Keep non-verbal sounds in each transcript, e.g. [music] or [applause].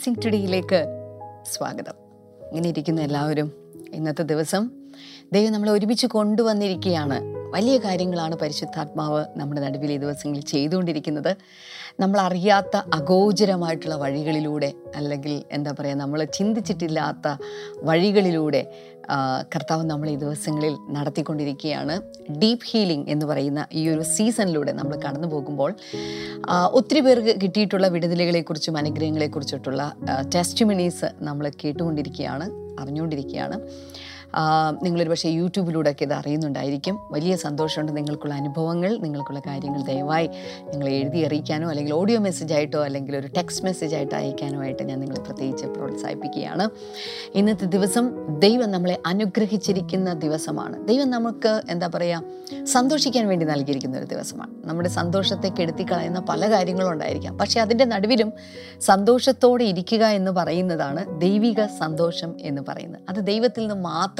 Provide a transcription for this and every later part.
Blessing ടുഡേയിലേക്ക് സ്വാഗതം. ഇങ്ങനെ ഇരിക്കുന്ന എല്ലാവരും ഇന്നത്തെ ദിവസം ദൈവം നമ്മളെ ഒരുമിച്ച് കൊണ്ടുവന്നിരിക്കുകയാണ്. വലിയ കാര്യങ്ങളാണ് പരിശുദ്ധാത്മാവ് നമ്മുടെ നടുവിൽ ഈ ദിവസങ്ങളിൽ ചെയ്തുകൊണ്ടിരിക്കുന്നത്. നമ്മൾ അറിയാത്ത അഗോചരമായിട്ടുള്ള വഴികളിലൂടെ അല്ലെങ്കിൽ എന്താ പറയുക നമ്മൾ ചിന്തിച്ചിട്ടില്ലാത്ത വഴികളിലൂടെ കർത്താവ് നമ്മൾ ഈ ദിവസങ്ങളിൽ നടത്തിക്കൊണ്ടിരിക്കുകയാണ്. ഡീപ്പ് ഹീലിംഗ് എന്ന് പറയുന്ന ഈ ഒരു സീസണിലൂടെ നമ്മൾ കടന്നു പോകുമ്പോൾ ഒത്തിരി പേർക്ക് കിട്ടിയിട്ടുള്ള വിടുതലുകളെക്കുറിച്ചും അനുഗ്രഹങ്ങളെക്കുറിച്ചിട്ടുള്ള ടെസ്റ്റ് ടെസ്റ്റിമണീസ് നമ്മൾ കേട്ടുകൊണ്ടിരിക്കുകയാണ് അറിഞ്ഞുകൊണ്ടിരിക്കുകയാണ്. നിങ്ങളൊരു പക്ഷേ യൂട്യൂബിലൂടെയൊക്കെ ഇത് അറിയുന്നുണ്ടായിരിക്കും. വലിയ സന്തോഷമുണ്ട് നിങ്ങൾക്കുള്ള അനുഭവങ്ങൾ നിങ്ങൾക്കുള്ള കാര്യങ്ങൾ ദയവായി നിങ്ങൾ എഴുതി അറിയിക്കാനോ അല്ലെങ്കിൽ ഓഡിയോ മെസ്സേജ് ആയിട്ടോ അല്ലെങ്കിൽ ഒരു ടെക്സ്റ്റ് മെസ്സേജ് ആയിട്ട് അയക്കാനോ ആയിട്ട് ഞാൻ നിങ്ങളെ പ്രത്യേകിച്ച് പ്രോത്സാഹിപ്പിക്കുകയാണ്. ഇന്നത്തെ ദിവസം ദൈവം നമ്മളെ അനുഗ്രഹിച്ചിരിക്കുന്ന ദിവസമാണ്. ദൈവം നമുക്ക് എന്താ പറയുക സന്തോഷിക്കാൻ വേണ്ടി നൽകിയിരിക്കുന്ന ഒരു ദിവസമാണ്. നമ്മുടെ സന്തോഷത്തെ കെടുത്തി കളയുന്ന പല കാര്യങ്ങളും ഉണ്ടായിരിക്കാം. പക്ഷേ അതിന്റെ നടുവിലും സന്തോഷത്തോടെ ഇരിക്കുക എന്ന് പറയുന്നതാണ് ദൈവിക സന്തോഷം എന്ന് പറയുന്നത്. അത് ദൈവത്തിൽ നിന്ന് മാത്രം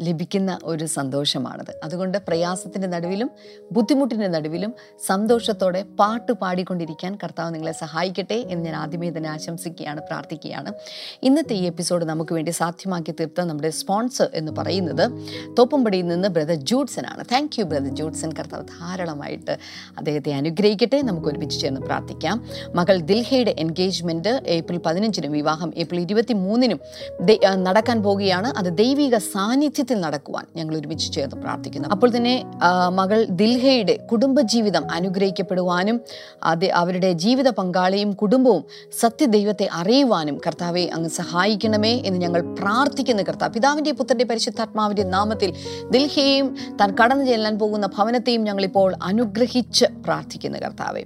ലഭിക്കുന്ന ഒരു സന്തോഷമാണത്. അതുകൊണ്ട് പ്രയാസത്തിന്റെ നടുവിലും ബുദ്ധിമുട്ടിന്റെ നടുവിലും സന്തോഷത്തോടെ പാട്ട് പാടിക്കൊണ്ടിരിക്കാൻ കർത്താവ് നിങ്ങളെ സഹായിക്കട്ടെ എന്ന് ഞാൻ ആദ്യമേ തന്നെ ആശംസിക്കുകയാണ് പ്രാർത്ഥിക്കുകയാണ്. ഇന്നത്തെ ഈ എപ്പിസോഡ് നമുക്ക് വേണ്ടി സാധ്യമാക്കി തീർത്ത നമ്മുടെ സ്പോൺസർ എന്ന് പറയുന്നത് തോപ്പുംപടിയിൽ നിന്ന് ബ്രദർ ജൂഡ്സൻ ആണ്. താങ്ക് യു ബ്രദർ ജൂഡ്സൻ കർത്താവ് ധാരാളമായിട്ട് അദ്ദേഹത്തെ അനുഗ്രഹിക്കട്ടെ. നമുക്ക് ഒരുമിച്ച് ചേർന്ന് പ്രാർത്ഥിക്കാം. മകൾ ദിൽഹയുടെ എൻഗേജ്മെന്റ് ഏപ്രിൽ പതിനഞ്ചിനും വിവാഹം ഏപ്രിൽ ഇരുപത്തി മൂന്നിനും നടക്കാൻ പോവുകയാണ്. അത് ദൈവിക സാന്നിധ്യത്തിൽ നടക്കുവാൻ ഞങ്ങൾ ഒരുമിച്ച് ചേർന്ന് പ്രാർത്ഥിക്കുന്നു. അപ്പോൾ തന്നെ മകൾ ദിൽഹയുടെ കുടുംബജീവിതം അനുഗ്രഹിക്കപ്പെടുവാനും അത് അവരുടെ ജീവിത പങ്കാളിയും കുടുംബവും സത്യദൈവത്തെ അറിയുവാനും കർത്താവെ അങ്ങ് സഹായിക്കണമേ എന്ന് ഞങ്ങൾ പ്രാർത്ഥിക്കുന്ന കർത്താവ്. പിതാവിന്റെ പുത്രന്റെ പരിശുദ്ധാത്മാവിന്റെ നാമത്തിൽ ദിൽഹയെയും താൻ കടന്നു ചെല്ലാൻ പോകുന്ന ഭവനത്തെയും ഞങ്ങളിപ്പോൾ അനുഗ്രഹിച്ച് പ്രാർത്ഥിക്കുന്നു കർത്താവെ.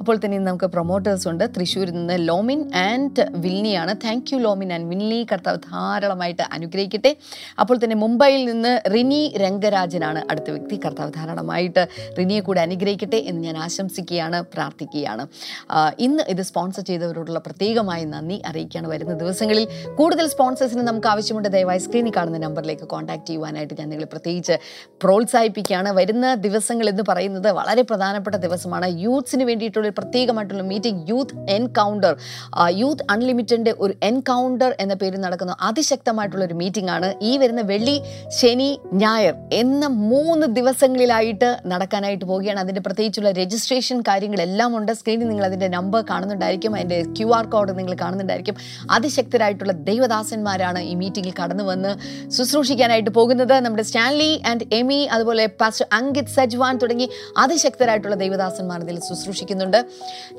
അപ്പോൾ തന്നെ നമുക്ക് പ്രൊമോട്ടേഴ്സ് ഉണ്ട്. തൃശ്ശൂരിൽ നിന്ന് Lomin and വിൽനിയാണ്. Thank you Lomin and Vilni. കർത്താവ് ധാരാളമായിട്ട് അനുഗ്രഹിക്കട്ടെ. അപ്പോൾ തന്നെ മുംബൈയിൽ നിന്ന് റിനി രംഗരാജനാണ് അടുത്ത വ്യക്തി. കർത്താവ് ധാരാളമായിട്ട് റിനിയെ കൂടെ അനുഗ്രഹിക്കട്ടെ എന്ന് ഞാൻ ആശംസിക്കുകയാണ് പ്രാർത്ഥിക്കുകയാണ്. ഇന്ന് ഇത് സ്പോൺസർ ചെയ്തവരോടുള്ള പ്രത്യേകമായി നന്ദി അറിയിക്കുകയാണ്. വരുന്ന ദിവസങ്ങളിൽ കൂടുതൽ സ്പോൺസേഴ്സിന് നമുക്ക് ആവശ്യമുണ്ട്. ദയവായി സ്ക്രീനിൽ കാണുന്ന നമ്പറിലേക്ക് കോൺടാക്ട് ചെയ്യുവാനായിട്ട് ഞാൻ നിങ്ങളെ പ്രത്യേകിച്ച് പ്രോത്സാഹിപ്പിക്കുകയാണ്. വരുന്ന ദിവസങ്ങൾ എന്ന് പറയുന്നത് വളരെ പ്രധാനപ്പെട്ട ദിവസമാണ്. യൂത്ത്സിന് വേണ്ടിയിട്ടുള്ള പ്രത്യേകമായിട്ടുള്ള മീറ്റിംഗ് യൂത്ത് എൻകൗണ്ടർ യൂത്ത് അൺലിമിറ്റഡിന്റെ ഒരു എൻകൗണ്ടർ എന്ന പേരിൽ നടക്കുന്ന അതിശക്തമായിട്ടുള്ള ഒരു മീറ്റിംഗ് ആണ്. ഈ വരുന്ന വെള്ളി ശനി ഞായർ എന്ന മൂന്ന് ദിവസങ്ങളിലായിട്ട് നടക്കാനായിട്ട് പോവുകയാണ്. അതിന്റെ പ്രത്യേകിച്ചുള്ള രജിസ്ട്രേഷൻ കാര്യങ്ങളെല്ലാം ഉണ്ട്. സ്ക്രീനിൽ നിങ്ങൾ അതിന്റെ നമ്പർ കാണുന്നുണ്ടായിരിക്കും. അതിന്റെ ക്യു ആർ കോഡ് നിങ്ങൾ കാണുന്നുണ്ടായിരിക്കും. അതിശക്തരായിട്ടുള്ള ദൈവദാസന്മാരാണ് ഈ മീറ്റിംഗിൽ കടന്നു വന്ന് ശുശ്രൂഷിക്കാനായിട്ട് പോകുന്നത്. നമ്മുടെ സ്റ്റാൻലി ആൻഡ് എമി അതുപോലെ പാസ്റ്റർ അങ്കിത് സജ്വാൻ തുടങ്ങി അതിശക്തരായിട്ടുള്ള ദൈവദാസന്മാർ ഇതിൽ ശുശ്രൂഷിക്കുന്നുണ്ട്.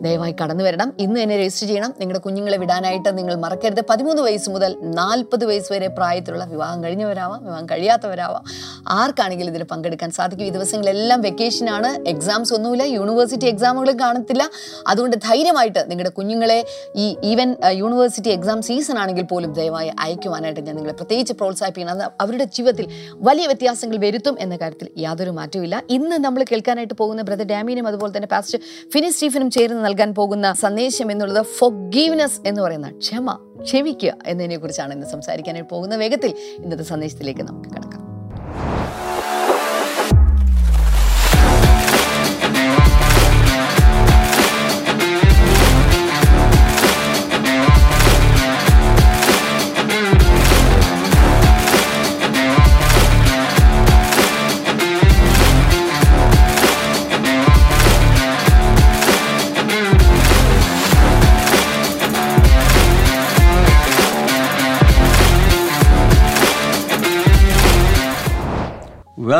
ദയവായി കടന്നു വരണം. ഇന്ന് തന്നെ രജിസ്റ്റർ ചെയ്യണം. നിങ്ങളുടെ കുഞ്ഞുങ്ങളെ വിടാനായിട്ട് നിങ്ങൾ മറക്കരുത്. പതിമൂന്ന് വയസ്സ് മുതൽ നാൽപ്പത് വയസ്സ് വരെ പ്രായത്തിലുള്ള വിവാഹം കഴിഞ്ഞവരാവാം വിവാഹം കഴിയാത്തവരാവാം. ആർക്കാണെങ്കിലും ഇതിൽ പങ്കെടുക്കാൻ സാധിക്കും? ഈ ദിവസങ്ങളെല്ലാം വെക്കേഷനാണ് എക്സാംസ് ഒന്നുമില്ല യൂണിവേഴ്സിറ്റി എക്സാമുകളും കാണത്തില്ല. അതുകൊണ്ട് ധൈര്യമായിട്ട് നിങ്ങളുടെ കുഞ്ഞുങ്ങളെ ഈ ഈവൻ യൂണിവേഴ്സിറ്റി എക്സാം സീസൺ ആണെങ്കിൽ പോലും ദയവായി അയക്കുവാനായിട്ട് ഞാൻ നിങ്ങളെ പ്രത്യേകിച്ച് പ്രോത്സാഹിപ്പിക്കണം. അത് അവരുടെ ജീവിതത്തിൽ വലിയ വ്യത്യാസങ്ങൾ വരുത്തും എന്ന കാര്യത്തിൽ യാതൊരു മാറ്റവുമില്ല. ഇന്ന് നമ്മൾ കേൾക്കാനായിട്ട് പോകുന്ന ബ്രദർ ഡാമിനും അതുപോലെ തന്നെ പാസ്റ്റർ ഫിനി സ്റ്റീഫനും ചേർന്ന് നൽകാൻ പോകുന്ന സന്ദേശം എന്നുള്ളത് ഫൊഗീവ്നെസ് എന്ന് പറയുന്ന ക്ഷമ. ക്ഷമിക്കുക എന്നതിനെക്കുറിച്ചാണ് ഇന്ന് സംസാരിക്കാനായി പോകുന്ന വേഗത്തിൽ ഇന്നത്തെ സന്ദേശത്തിലേക്ക് നമുക്ക് കിടക്കാം.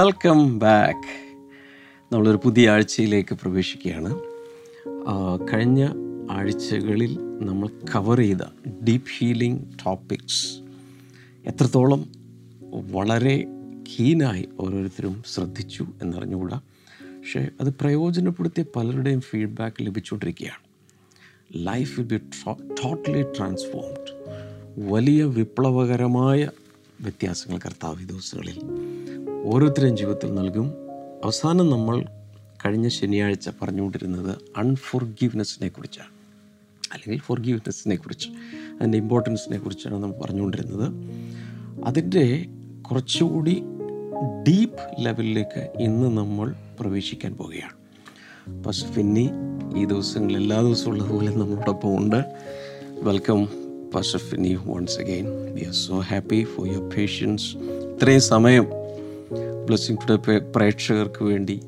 വെൽക്കം ബാക്ക് നമ്മളൊരു പുതിയ ആഴ്ചയിലേക്ക് പ്രവേശിക്കുകയാണ്. കഴിഞ്ഞ ആഴ്ചകളിൽ നമ്മൾ കവർ ചെയ്ത ഡീപ്പ് ഹീലിംഗ് ടോപ്പിക്സ് എത്രത്തോളം വളരെ കീനായി ഓരോരുത്തരും ശ്രദ്ധിച്ചു എന്നറിഞ്ഞുകൂടാ. പക്ഷേ അത് പ്രയോജനപ്പെടുത്തിയ പലരുടെയും feedback ലഭിച്ചുകൊണ്ടിരിക്കുകയാണ്. Life will be totally transformed വലിയ വിപ്ലവകരമായ വ്യത്യാസങ്ങൾ കർത്താവ് ദിവസങ്ങളിൽ ഓരോരുത്തരുടെയും ജീവിതത്തിൽ നൽകും. അവസാനം നമ്മൾ കഴിഞ്ഞ ശനിയാഴ്ച പറഞ്ഞുകൊണ്ടിരുന്നത് അൺഫോർഗീവ്നെസ്സിനെ കുറിച്ചാണ്. അല്ലെങ്കിൽ ഫോർഗീവ്നെസ്സിനെ കുറിച്ച് അതിന്റെ ഇമ്പോർട്ടൻസിനെ കുറിച്ചാണ് നമ്മൾ പറഞ്ഞുകൊണ്ടിരുന്നത്. അതിന്റെ കുറച്ചുകൂടി ഡീപ്പ് ലെവലിലേക്ക് ഇന്ന് നമ്മൾ പ്രവേശിക്കാൻ പോവുകയാണ്. ഫസ്റ്റ് ഫിന്നി ഈ ദിവസങ്ങളിൽ എല്ലാ ദിവസവും ഉള്ളതുപോലെ നമ്മളോടൊപ്പം ഉണ്ട്. Welcome pastor Finny once again we are so happy for your patience ഇത്രയും സമയം ബ്ലെസ്സിങ് ടുഡേ പ്രേക്ഷകർക്ക് വേണ്ടി.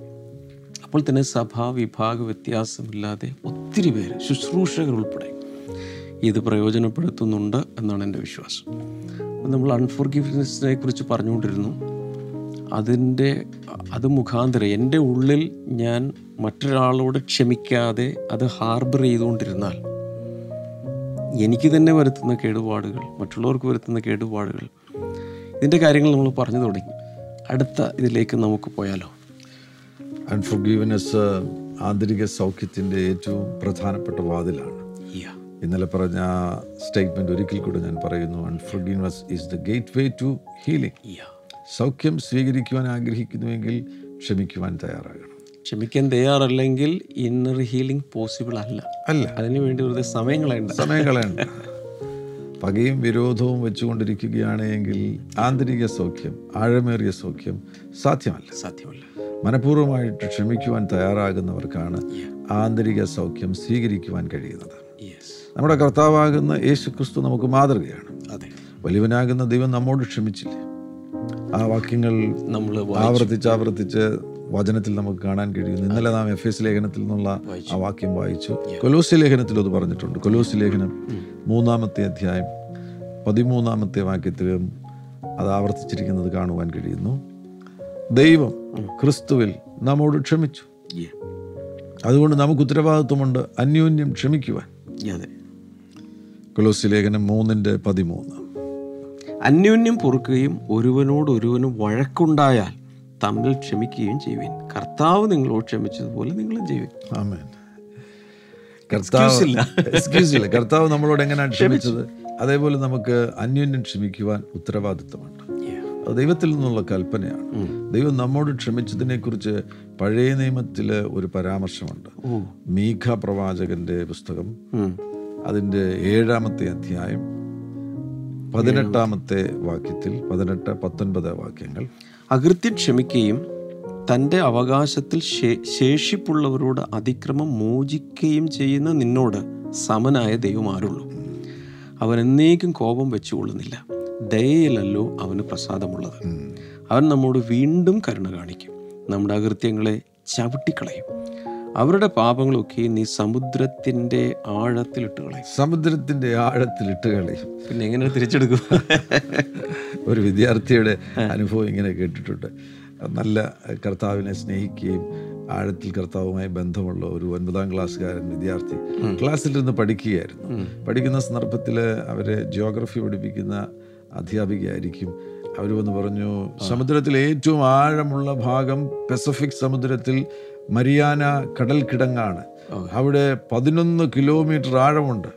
അപ്പോൾ തന്നെ സഭാ വിഭാഗ വ്യത്യാസമില്ലാതെ ഒത്തിരി പേര് ശുശ്രൂഷകർ ഉൾപ്പെടെ ഇത് പ്രയോജനപ്പെടുത്തുന്നുണ്ട് എന്നാണ് എന്റെ വിശ്വാസം. അപ്പോൾ നമ്മൾ അൺഫോർഗിവ്നെസ്സിനെ കുറിച്ച് പറഞ്ഞുകൊണ്ടിരുന്നു. അതിന്റെ അത് മുഖാന്തരം എന്റെ ഉള്ളിൽ ഞാൻ മറ്റൊരാളോട് ക്ഷമിക്കാതെ അത് ഹാർബർ ചെയ്തുകൊണ്ടിരുന്നാൽ എനിക്ക് തന്നെ വരുത്തുന്ന കേടുപാടുകൾ മറ്റുള്ളവർക്ക് വരുത്തുന്ന കേടുപാടുകൾ ഇതിന്റെ കാര്യങ്ങൾ നമ്മൾ പറഞ്ഞു തുടങ്ങി. അടുത്ത ഇതിലേക്ക് നമുക്ക് പോയാലോ? അൺഫോർഗീവ്നെസ് ആന്തരിക സൗഖ്യത്തിന്റെ ഏറ്റവും പ്രധാനപ്പെട്ട വാതിലാണ്. ഇന്നലെ പറഞ്ഞ സ്റ്റേറ്റ്മെന്റ് ഒരിക്കൽ കൂടെ ഞാൻ പറയുന്നു unforgiveness is the gateway to healing. സൗഖ്യം സ്വീകരിക്കുവാൻ ആഗ്രഹിക്കുന്നുവെങ്കിൽ ക്ഷമിക്കുവാൻ തയ്യാറാകണം. ക്ഷമിക്കാൻ തയ്യാറല്ലെങ്കിൽ ഇന്നർ ഹീലിംഗ് പോസിബിൾ അല്ല. അല്ല. അതിനു വേണ്ടി വെറുതെ സമയങ്ങളുണ്ട് കളയണ്ട സമയം കളയണ്ട പകയും വിരോധവും വെച്ചുകൊണ്ടിരിക്കുകയാണെങ്കിൽ ആന്തരിക സൗഖ്യം ആഴമേറിയ സൗഖ്യം സാധ്യമല്ല. സാധ്യമല്ല. മനഃപൂർവമായിട്ട് ക്ഷമിക്കുവാൻ തയ്യാറാകുന്നവർക്കാണ് ആന്തരിക സൗഖ്യം സ്വീകരിക്കുവാൻ കഴിയുന്നത്. നമ്മുടെ കർത്താവാകുന്ന യേശു ക്രിസ്തു നമുക്ക് മാതൃകയാണ്. അതെ. വലിയവനാകുന്ന ദൈവം നമ്മോട് ക്ഷമിച്ചില്ലേ? ആ വാക്യങ്ങൾ നമ്മൾ ആവർത്തിച്ച് ആവർത്തിച്ച് വചനത്തിൽ നമുക്ക് കാണാൻ കഴിയുന്നു. ഇന്നലെ നാം എഫ് എസ് ലേഖനത്തിൽ നിന്നുള്ള ആ വാക്യം വായിച്ചു. കൊലോസി ലേഖനത്തിൽ അത് പറഞ്ഞിട്ടുണ്ട്. കൊലോസി ലേഖനം മൂന്നാമത്തെ അധ്യായം പതിമൂന്നാമത്തെ വാക്യത്തിലും അത് ആവർത്തിച്ചിരിക്കുന്നത് കാണുവാൻ കഴിയുന്നു. ദൈവം ക്രിസ്തുവിൽ നമ്മോട് ക്ഷമിച്ചു. അതുകൊണ്ട് നമുക്ക് ഉത്തരവാദിത്വമുണ്ട് അന്യോന്യം ക്ഷമിക്കുവാൻ. കൊലോസി ലേഖനം മൂന്നിന്റെ പതിമൂന്ന്. അന്യോന്യം പൊറുക്കുകയും ഒരുവനോട് ഒരുവനും വഴക്കുണ്ടായാൽ തമ്മിൽ ക്ഷമിക്കുകയും ചെയ്യുവിൻ. കർത്താവ് നിങ്ങളോട് ക്ഷമിച്ചതുപോലെ നിങ്ങളും ചെയ്യുവിൻ കർത്താവ് കർത്താവ് നമ്മളോട് എങ്ങനെയാണ് ക്ഷമിച്ചത്? അതേപോലെ നമുക്ക് അന്യോന്യം ക്ഷമിക്കുവാൻ ഉത്തരവാദിത്തമുണ്ട് അത് ദൈവത്തിൽ നിന്നുള്ള കൽപ്പനയാണ്. ദൈവം നമ്മോട് ക്ഷമിച്ചതിനെ കുറിച്ച് പഴയ നിയമത്തിൽ ഒരു പരാമർശമുണ്ട്. മീഖ പ്രവാചകന്റെ പുസ്തകം. അതിന്റെ അതിന്റെ ഏഴാമത്തെ അധ്യായം. പതിനെട്ടാമത്തെ വാക്യത്തിൽ പതിനെട്ട് പത്തൊൻപത് വാക്യങ്ങൾ. അകൃത്യം ക്ഷമിക്കുകയും തന്റെ അവകാശത്തിൽ ശേഷിപ്പുള്ളവരോട് അതിക്രമം മോചിക്കുകയും ചെയ്യുന്ന നിന്നോട് സമനായ ദൈവം ആരുള്ളൂ അവൻ എന്നേക്കും കോപം വെച്ചുകൊള്ളുന്നില്ല. ദയയിലല്ലോ അവന് പ്രസാദമുള്ളത്. അവൻ നമ്മോട് വീണ്ടും കരുണ കാണിക്കും. നമ്മുടെ അകൃത്യങ്ങളെ ചവിട്ടിക്കളയും. അവരുടെ പാപങ്ങളൊക്കെ നീ സമുദ്രത്തിന്റെ ആഴത്തിലിട്ട് കളയും. സമുദ്രത്തിന്റെ ആഴത്തിലിട്ട് കളയും. പിന്നെ എങ്ങനെ തിരിച്ചെടുക്കും? ഒരു വിദ്യാർത്ഥിയുടെ അനുഭവം ഇങ്ങനെ കേട്ടിട്ടുണ്ട്. നല്ല കർത്താവിനെ സ്നേഹിക്കുകയും ആഴത്തിൽ കർത്താവുമായി ബന്ധമുള്ള ഒരു ഒൻപതാം ക്ലാസ്സുകാരൻ വിദ്യാർത്ഥി ക്ലാസ്സിൽ നിന്ന് പഠിക്കുകയായിരുന്നു. പഠിക്കുന്ന സന്ദർഭത്തിൽ അവരെ ജിയോഗ്രഫി പഠിപ്പിക്കുന്ന അധ്യാപികയായിരിക്കും. അവർ വന്ന് പറഞ്ഞു സമുദ്രത്തിൽ ഏറ്റവും ആഴമുള്ള ഭാഗം പസഫിക് സമുദ്രത്തിൽ മരിയാന കടൽ കിടങ്ങാണ് അവിടെ പതിനൊന്ന് കിലോമീറ്റർ ആഴമുണ്ട്.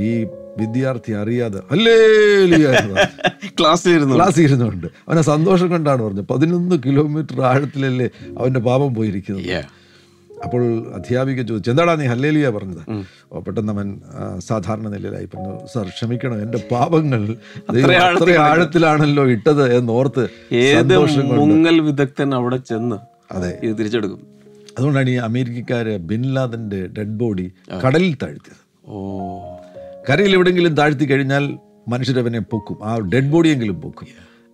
ഈ വിദ്യാർത്ഥി അറിയാതെ. അല്ലേ ക്ലാസ്സിലിരുന്നു ക്ലാസ് ഇരുന്നുണ്ട് അവനെ സന്തോഷം കണ്ടാണ് പറഞ്ഞത്. പതിനൊന്ന് കിലോമീറ്റർ ആഴത്തിലല്ലേ അവന്റെ പാപം പോയിരിക്കുന്നത്. അപ്പോൾ അധ്യാപിക ചോദിച്ചു എന്താടാ നീ ഹല്ലേലിയ പറഞ്ഞത്? ഓ പെട്ടെന്ന് അവൻ സാധാരണ നിലയിലായി പറഞ്ഞു സർ ക്ഷമിക്കണം എന്റെ പാപങ്ങൾ അത്ര ആഴത്തിലാണല്ലോ ഇട്ടത് എന്നോർത്ത് ഏത് മുങ്ങൽ വിദഗ്ധൻ അവിടെ ചെന്ന് അതെ. ഇത് തിരിച്ചെടുക്കും. അതുകൊണ്ടാണ് ഈ അമേരിക്കക്കാരെ ബിൻ ലാദന്റെ ഡെഡ് ബോഡി കടലിൽ താഴ്ത്തിയത്. ഓ. കരയിൽ എവിടെയെങ്കിലും താഴ്ത്തി കഴിഞ്ഞാൽ മനുഷ്യരവനെ പൊക്കും. ആ ഡെഡ് ബോഡിയെങ്കിലും പൊക്കും.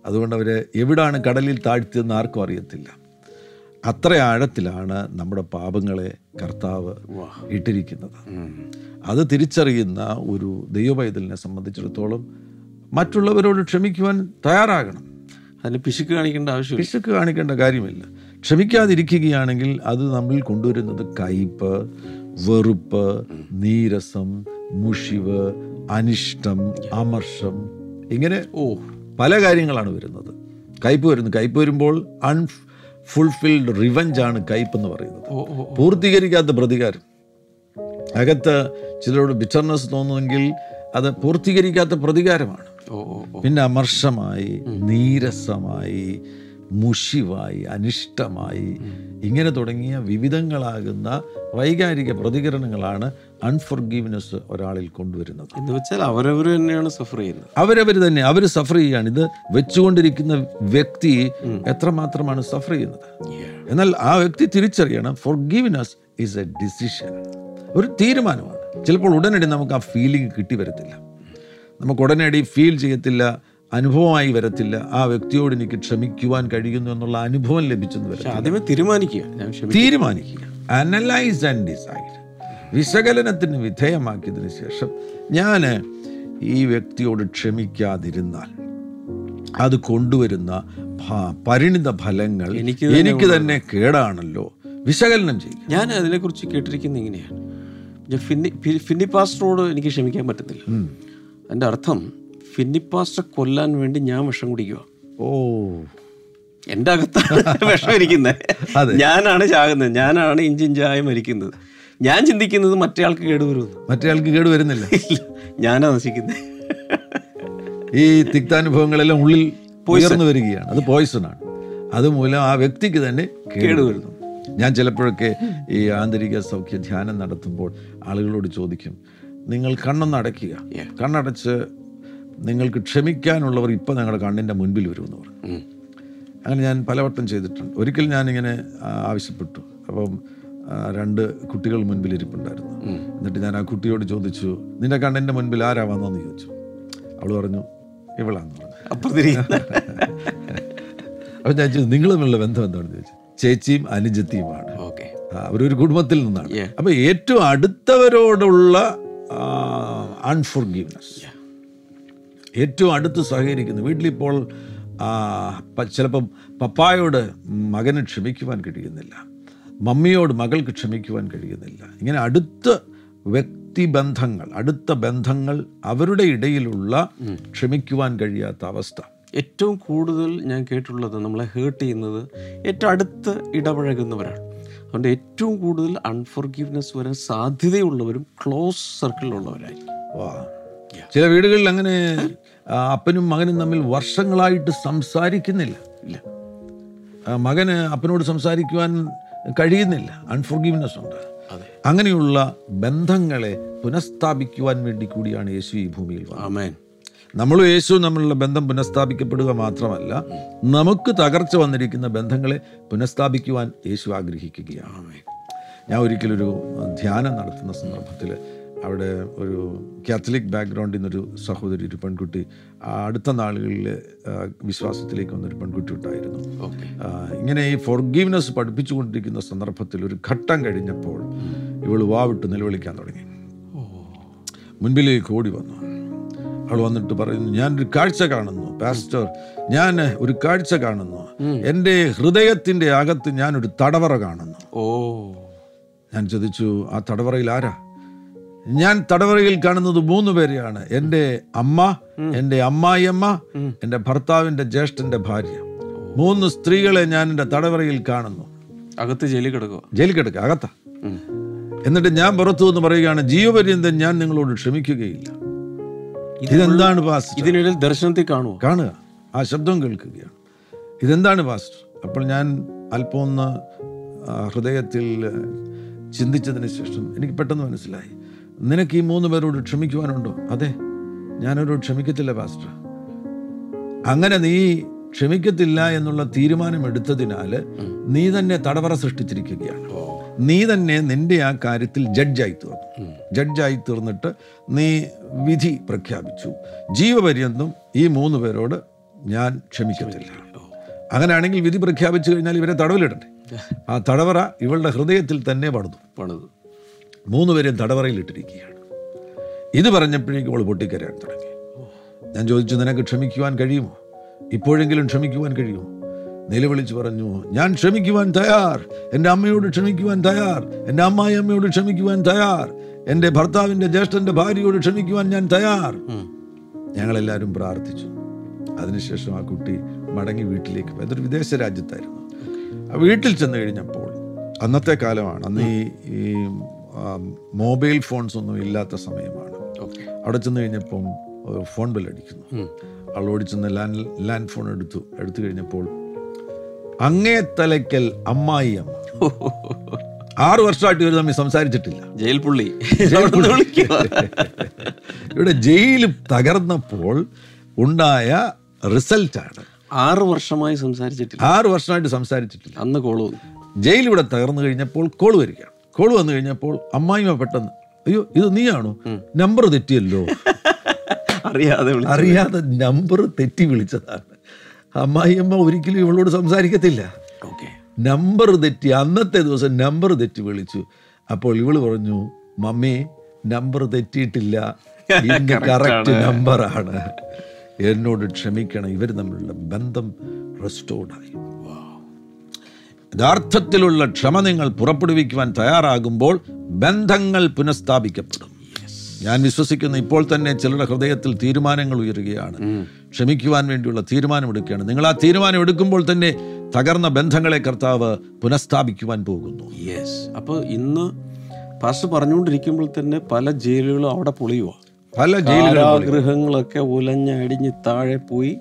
അതുകൊണ്ട് അവരെ എവിടാണ് കടലിൽ താഴ്ത്തിയതെന്ന് ആർക്കും അറിയത്തില്ല. അത്ര ആഴത്തിലാണ് നമ്മുടെ പാപങ്ങളെ കർത്താവ് ഇട്ടിരിക്കുന്നത്. അത് തിരിച്ചറിയുന്ന ഒരു ദൈവപൈതലിനെ സംബന്ധിച്ചിടത്തോളം മറ്റുള്ളവരോട് ക്ഷമിക്കുവാൻ തയ്യാറാകണം. അതിന് പിശുക്ക് കാണിക്കേണ്ട ആവശ്യം പിശുക്ക് കാണിക്കേണ്ട കാര്യമില്ല. ക്ഷമിക്കാതിരിക്കുകയാണെങ്കിൽ അത് നമ്മിൽ കൊണ്ടുവരുന്നത് കയ്പ് വെറുപ്പ് നീരസം മുഷിവ് അനിഷ്ടം അമർഷം ഇങ്ങനെ ഓ. പല കാര്യങ്ങളാണ് വരുന്നത്. കയ്പ് വരുന്നു. കയ്പ് വരുമ്പോൾ അൺഫുൾഫിൽഡ് റിവഞ്ച് ആണ് കയ്പ് എന്ന് പറയുന്നത് പൂർത്തീകരിക്കാത്ത പ്രതികാരം. അകത്ത് ചിലരോട് ബിറ്റർനെസ് തോന്നുമെങ്കിൽ അത് പൂർത്തീകരിക്കാത്ത പ്രതികാരമാണ്. പിന്നെ അമർഷമായി നീരസമായി മുഷിവായി അനിഷ്ടമായി. ഇങ്ങനെ തുടങ്ങിയ വിവിധങ്ങളാകുന്ന വൈകാരിക പ്രതികരണങ്ങളാണ് അൺഫോർഗീവ്നെസ് ഒരാളിൽ കൊണ്ടുവരുന്നത്. എന്ന് വെച്ചാൽ അവരവർ തന്നെയാണ് സഫർ ചെയ്യുന്നത്. അവരവർ തന്നെ അവർ സഫർ ചെയ്യുകയാണ്. ഇത് വെച്ചുകൊണ്ടിരിക്കുന്ന വ്യക്തി എത്രമാത്രമാണ് സഫർ ചെയ്യുന്നത്? എന്നാൽ ആ വ്യക്തി തിരിച്ചറിയണം ഫോർഗീവ്നെസ് ഈസ് എ ഡിസിഷൻ ഒരു തീരുമാനമാണ്. ചിലപ്പോൾ ഉടനടി നമുക്ക് ആ ഫീലിംഗ് കിട്ടി വരത്തില്ല. നമുക്ക് ഉടനടി ഫീൽ ചെയ്യത്തില്ല. അനുഭവമായി വരത്തില്ല. ആ വ്യക്തിയോട് എനിക്ക് ക്ഷമിക്കുവാൻ കഴിയുന്നു എന്നുള്ള അനുഭവം ലഭിച്ചെന്ന് തീരുമാനിക്കുക. അനലൈസ് ആൻഡ് ഡിസൈഡ് വിശകലനത്തിന് വിധേയമാക്കിയതിന് ശേഷം ഞാൻ ഈ വ്യക്തിയോട് ക്ഷമിക്കാതിരുന്നാൽ അത് കൊണ്ടുവരുന്ന പരിണിത ഫലങ്ങൾ എനിക്ക് എനിക്ക് തന്നെ കേടാണല്ലോ. വിശകലനം ചെയ്യും. ഞാൻ അതിനെക്കുറിച്ച് കേട്ടിരിക്കുന്നത് ഇങ്ങനെയാണ്. ഫിന്നി ഫിന്നി പാസ്റ്ററോട് എനിക്ക് ക്ഷമിക്കാൻ പറ്റത്തില്ല എന്റെ അർത്ഥം ഫിന്നി പാസ്റ്റർ കൊല്ലാൻ വേണ്ടി ഞാൻ വിഷം കുടിക്കുക ഓ. എന്റെ അകത്താണ് വിഷം ഇരിക്കുന്നത് അതെ. ഞാനാണ് ചാകുന്നത്. ഞാനാണ് ഇഞ്ചിഞ്ചായി മരിക്കുന്നത്. ഞാൻ ചിന്തിക്കുന്നത് മറ്റേ ആൾക്ക് കേടുവരുമെന്ന്. മറ്റേ ആൾക്ക് കേട് വരുന്നില്ല ഇല്ല. ഞാനാ നശിക്കുന്നത് ഈ തിക്താനുഭവങ്ങളെല്ലാം ഉള്ളിൽ ഉയർന്നു വരികയാണ്. അത് പോയിസൺ ആണ്. അതുമൂലം ആ വ്യക്തിക്ക് തന്നെ കേടുവരുന്നു. ഞാൻ ചിലപ്പോഴൊക്കെ ഈ ആന്തരിക സൗഖ്യ ധ്യാനം നടത്തുമ്പോൾ ആളുകളോട് ചോദിക്കും നിങ്ങൾ കണ്ണൊന്ന് അടയ്ക്കുക. കണ്ണടച്ച് നിങ്ങൾക്ക് ക്ഷമിക്കാനുള്ളവർ ഇപ്പം ഞങ്ങളുടെ കണ്ണിന്റെ മുൻപിൽ വരുമെന്ന് പറഞ്ഞു. അങ്ങനെ ഞാൻ പലവട്ടം ചെയ്തിട്ടുണ്ട്. ഒരിക്കൽ ഞാനിങ്ങനെ ആവശ്യപ്പെട്ടു. അപ്പം രണ്ട് കുട്ടികൾ മുൻപിൽ ഇരിപ്പുണ്ടായിരുന്നു. എന്നിട്ട് ഞാൻ ആ കുട്ടിയോട് ചോദിച്ചു നിന്റെ കണ്ണിന്റെ മുൻപിൽ ആരാ വന്നതെന്ന് ചോദിച്ചു. അവൾ പറഞ്ഞു ഇവളാന്ന് പറഞ്ഞു. അപ്പം ഞാൻ ചോദിച്ചു നിങ്ങൾ തമ്മിലുള്ള ബന്ധം എന്താണെന്ന് ചോദിച്ചു? ചേച്ചിയും അനുജത്തിയുമാണ്. അവരൊരു കുടുംബത്തിൽ നിന്നാണ്. അപ്പം ഏറ്റവും അടുത്തവരോടുള്ള അൺഫോർഗീവ്നെസ് ഏറ്റവും അടുത്ത് സഹകരിക്കുന്നു. വീട്ടിലിപ്പോൾ ചിലപ്പം പപ്പായോട് മകന് ക്ഷമിക്കുവാൻ കഴിയുന്നില്ല. മമ്മിയോട് മകൾക്ക് ക്ഷമിക്കുവാൻ കഴിയുന്നില്ല. ഇങ്ങനെ അടുത്ത വ്യക്തിബന്ധങ്ങൾ അടുത്ത ബന്ധങ്ങൾ അവരുടെ ഇടയിലുള്ള ക്ഷമിക്കുവാൻ കഴിയാത്ത അവസ്ഥ. ഏറ്റവും കൂടുതൽ ഞാൻ കേട്ടിട്ടുള്ളത് നമ്മളെ ഹേർട്ട് ചെയ്യുന്നത് ഏറ്റവും അടുത്ത് ഇടപഴകുന്നവരാണ്. അതുകൊണ്ട് ഏറ്റവും കൂടുതൽ അൺഫോർഗീവ്നെസ് വരാൻ സാധ്യതയുള്ളവരും ക്ലോസ് സർക്കിളിലുള്ളവരായിരിക്കും വാ. ചില വീടുകളിൽ അങ്ങനെ അപ്പനും മകനും തമ്മിൽ വർഷങ്ങളായിട്ട് സംസാരിക്കുന്നില്ല. ഇല്ല. മകന് അപ്പനോട് സംസാരിക്കുവാൻ കഴിയുന്നില്ല. അൺഫോർഗീവ്നെസ് ഉണ്ട്. അങ്ങനെയുള്ള ബന്ധങ്ങളെ പുനഃസ്ഥാപിക്കുവാൻ വേണ്ടി കൂടിയാണ് യേശു ഈ ഭൂമിയിൽ ആമേൻ. നമ്മളും യേശു നമ്മളുടെ ബന്ധം പുനഃസ്ഥാപിക്കപ്പെടുക മാത്രമല്ല നമുക്ക് തകർച്ച വന്നിരിക്കുന്ന ബന്ധങ്ങളെ പുനഃസ്ഥാപിക്കുവാൻ യേശു ആഗ്രഹിക്കുകയാണ്. ആമേൻ. ഞാൻ ഒരിക്കലൊരു ധ്യാനം നടത്തുന്ന സന്ദർഭത്തിൽ അവിടെ ഒരു കാത്തലിക് ബാക്ക്ഗ്രൗണ്ടിൽ നിന്നൊരു സഹോദരി ഒരു പെൺകുട്ടി അടുത്ത നാളുകളിൽ വിശ്വാസത്തിലേക്ക് വന്നൊരു പെൺകുട്ടി ഉണ്ടായിരുന്നു. ഇങ്ങനെ ഈ ഫോർഗീവ്നെസ് പഠിപ്പിച്ചുകൊണ്ടിരിക്കുന്ന സന്ദർഭത്തിൽ ഒരു ഘട്ടം കഴിഞ്ഞപ്പോൾ ഇവൾ വാവിട്ട് നിലവിളിക്കാൻ തുടങ്ങി. മുൻപിലേക്ക് ഓടി വന്നു. അവൾ വന്നിട്ട് പറയുന്നു ഞാനൊരു കാഴ്ച കാണുന്നു പാസ്റ്റർ. ഞാൻ ഒരു കാഴ്ച കാണുന്നു. എന്റെ ഹൃദയത്തിന്റെ അകത്ത് ഞാനൊരു തടവറ കാണുന്നു. ഓ. ഞാൻ ചോദിച്ചു ആ തടവറയിൽ ആരാ? ഞാൻ തടവറയിൽ കാണുന്നത് മൂന്ന് പേരെയാണ്. എന്റെ അമ്മ എന്റെ അമ്മായിയമ്മ എന്റെ ഭർത്താവിന്റെ ജ്യേഷ്ഠന്റെ ഭാര്യ. മൂന്ന് സ്ത്രീകളെ ഞാൻ എന്റെ തടവറയിൽ കാണുന്നു. അകത്ത് ജയിലിൽ കിടക്കുക ജയിലിൽ കിടക്കുക അകത്താ. എന്നിട്ട് ഞാൻ പുറത്തു എന്ന് പറയുകയാണ് ജീവപര്യന്തം ഞാൻ നിങ്ങളോട് ക്ഷമിക്കുകയില്ല. ഇതെന്താണ് പാസ്റ്റർ? ഇതിനിടയിൽ ദർശനത്തിൽ കാണുക കാണുക. ആ ശബ്ദം കേൾക്കുകയാണ്. ഇതെന്താണ് പാസ്റ്റർ? അപ്പോൾ ഞാൻ അല്പമൊന്ന് ഹൃദയത്തിൽ ചിന്തിച്ചതിന് ശേഷം എനിക്ക് പെട്ടെന്ന് മനസ്സിലായി. നിനക്ക് ഈ മൂന്ന് പേരോട് ക്ഷമിക്കുവാനുണ്ടോ? അതെ ഞാനവരോട് ക്ഷമിക്കത്തില്ല പാസ്റ്റർ. അങ്ങനെ നീ ക്ഷമിക്കത്തില്ല എന്നുള്ള തീരുമാനം എടുത്തതിനാൽ നീ തന്നെ തടവറ സൃഷ്ടിച്ചിരിക്കുകയാണ്. നീ തന്നെ നിന്റെ ആ കാര്യത്തിൽ ജഡ്ജായി തീർന്നു. ജഡ്ജായി തീർന്നിട്ട് നീ വിധി പ്രഖ്യാപിച്ചു. ജീവപര്യന്തം ഈ മൂന്ന് പേരോട് ഞാൻ ക്ഷമിക്കത്തില്ല. അങ്ങനെയാണെങ്കിൽ വിധി പ്രഖ്യാപിച്ചു കഴിഞ്ഞാൽ ഇവരെ തടവിലിടട്ടെ. [laughs] ആ തടവറ ഇവളുടെ ഹൃദയത്തിൽ തന്നെ പണിതു. പണിത്. മൂന്ന് പേരെയും തടവറയിലിട്ടിരിക്കുകയാണ്. ഇത് പറഞ്ഞപ്പോഴേക്കും അവൾ പൊട്ടിക്കരയാൻ തുടങ്ങി. ഞാൻ ചോദിച്ചു നിനക്ക് ക്ഷമിക്കുവാൻ കഴിയുമോ? ഇപ്പോഴെങ്കിലും ക്ഷമിക്കുവാൻ കഴിയുമോ? നിലവിളിച്ച് പറഞ്ഞു ഞാൻ ക്ഷമിക്കുവാൻ തയ്യാർ. എന്റെ അമ്മയോട് ക്ഷമിക്കുവാൻ തയ്യാർ. എന്റെ അമ്മായി അമ്മയോട് ക്ഷമിക്കുവാൻ തയ്യാർ. എന്റെ ഭർത്താവിന്റെ ജ്യേഷ്ഠന്റെ ഭാര്യയോട് ക്ഷമിക്കുവാൻ ഞാൻ തയ്യാർ. ഞങ്ങളെല്ലാവരും പ്രാർത്ഥിച്ചു. അതിനുശേഷം ആ കുട്ടി മടങ്ങി വീട്ടിലേക്ക് പോയി. അതൊരു വിദേശ രാജ്യത്തായിരുന്നു. ആ വീട്ടിൽ ചെന്ന് കഴിഞ്ഞപ്പോൾ അന്നത്തെ കാലമാണ് അന്ന് ഈ മൊബൈൽ ഫോൺസ് ഒന്നും ഇല്ലാത്ത സമയമാണ്. അവിടെ ചെന്ന് കഴിഞ്ഞപ്പം ഫോൺ ബെൽ അടിക്കുന്നു അവൾ ഓടി ചെന്ന് ലാൻഡ് ലാൻഡ് ഫോൺ എടുത്തു. എടുത്തു കഴിഞ്ഞപ്പോൾ അങ്ങേ തലയ്ക്കൽ അമ്മായി അമ്മ. [laughs] ആറു വർഷമായിട്ട് ഇവർ തമ്മിൽ സംസാരിച്ചിട്ടില്ല. ജയിൽ പുള്ളി. [laughs] ഇവിടെ ജയിൽ തകർന്നപ്പോൾ ഉണ്ടായ റിസൾട്ടാണ്. ആറ് വർഷമായി സംസാരിച്ചിട്ടില്ല. ആറ് വർഷമായിട്ട് സംസാരിച്ചിട്ടില്ല. അന്ന് കോൾ ജയിൽ ഇവിടെ തകർന്നു കഴിഞ്ഞപ്പോൾ കോൾ വരികയാണ്. കോൾ വന്നു കഴിഞ്ഞപ്പോൾ അമ്മായിമ പെട്ടെന്ന് അയ്യോ ഇത് നീയാണോ? നമ്പർ തെറ്റിയല്ലോ. [laughs] അറിയാതെ. അറിയാതെ നമ്പർ തെറ്റി വിളിച്ചതാണ്. അമ്മായിയമ്മ ഒരിക്കലും ഇവളോട് സംസാരിക്കത്തില്ല. ഓക്കെ നമ്പർ തെറ്റി അന്നത്തെ ദിവസം നമ്പർ തെറ്റി വിളിച്ചു. അപ്പോൾ ഇവൾ പറഞ്ഞു മമ്മേ നമ്പർ തെറ്റിയിട്ടില്ല. ഇന്ന് കറക്റ്റ് നമ്പറാണ് എന്നോട് ക്ഷമിക്കണം ഇവർ തമ്മിലുള്ള ബന്ധം റെസ്റ്റോർഡായി യഥാർത്ഥത്തിലുള്ള ക്ഷമ നിങ്ങൾ പുറപ്പെടുവിക്കുവാൻ തയ്യാറാകുമ്പോൾ ബന്ധങ്ങൾ പുനഃസ്ഥാപിക്കപ്പെടും. ഞാൻ വിശ്വസിക്കുന്നു ഇപ്പോൾ തന്നെ ചിലരുടെ ഹൃദയത്തിൽ തീരുമാനങ്ങൾ ഉയരുകയാണ്. ക്ഷമിക്കുവാൻ വേണ്ടിയുള്ള തീരുമാനമെടുക്കുകയാണ്. നിങ്ങൾ ആ തീരുമാനം എടുക്കുമ്പോൾ തന്നെ തകർന്ന ബന്ധങ്ങളെ കർത്താവ് പുനഃസ്ഥാപിക്കുവാൻ പോകുന്നു. യെസ് അപ്പോൾ ഇന്ന് പാസ് പറഞ്ഞുകൊണ്ടിരിക്കുമ്പോൾ തന്നെ പല ജയിലുകളും അവിടെ പൊളിയുക പല ജയിലുകളൊക്കെ ഉലഞ്ഞടിഞ്ഞ് താഴെ പോയി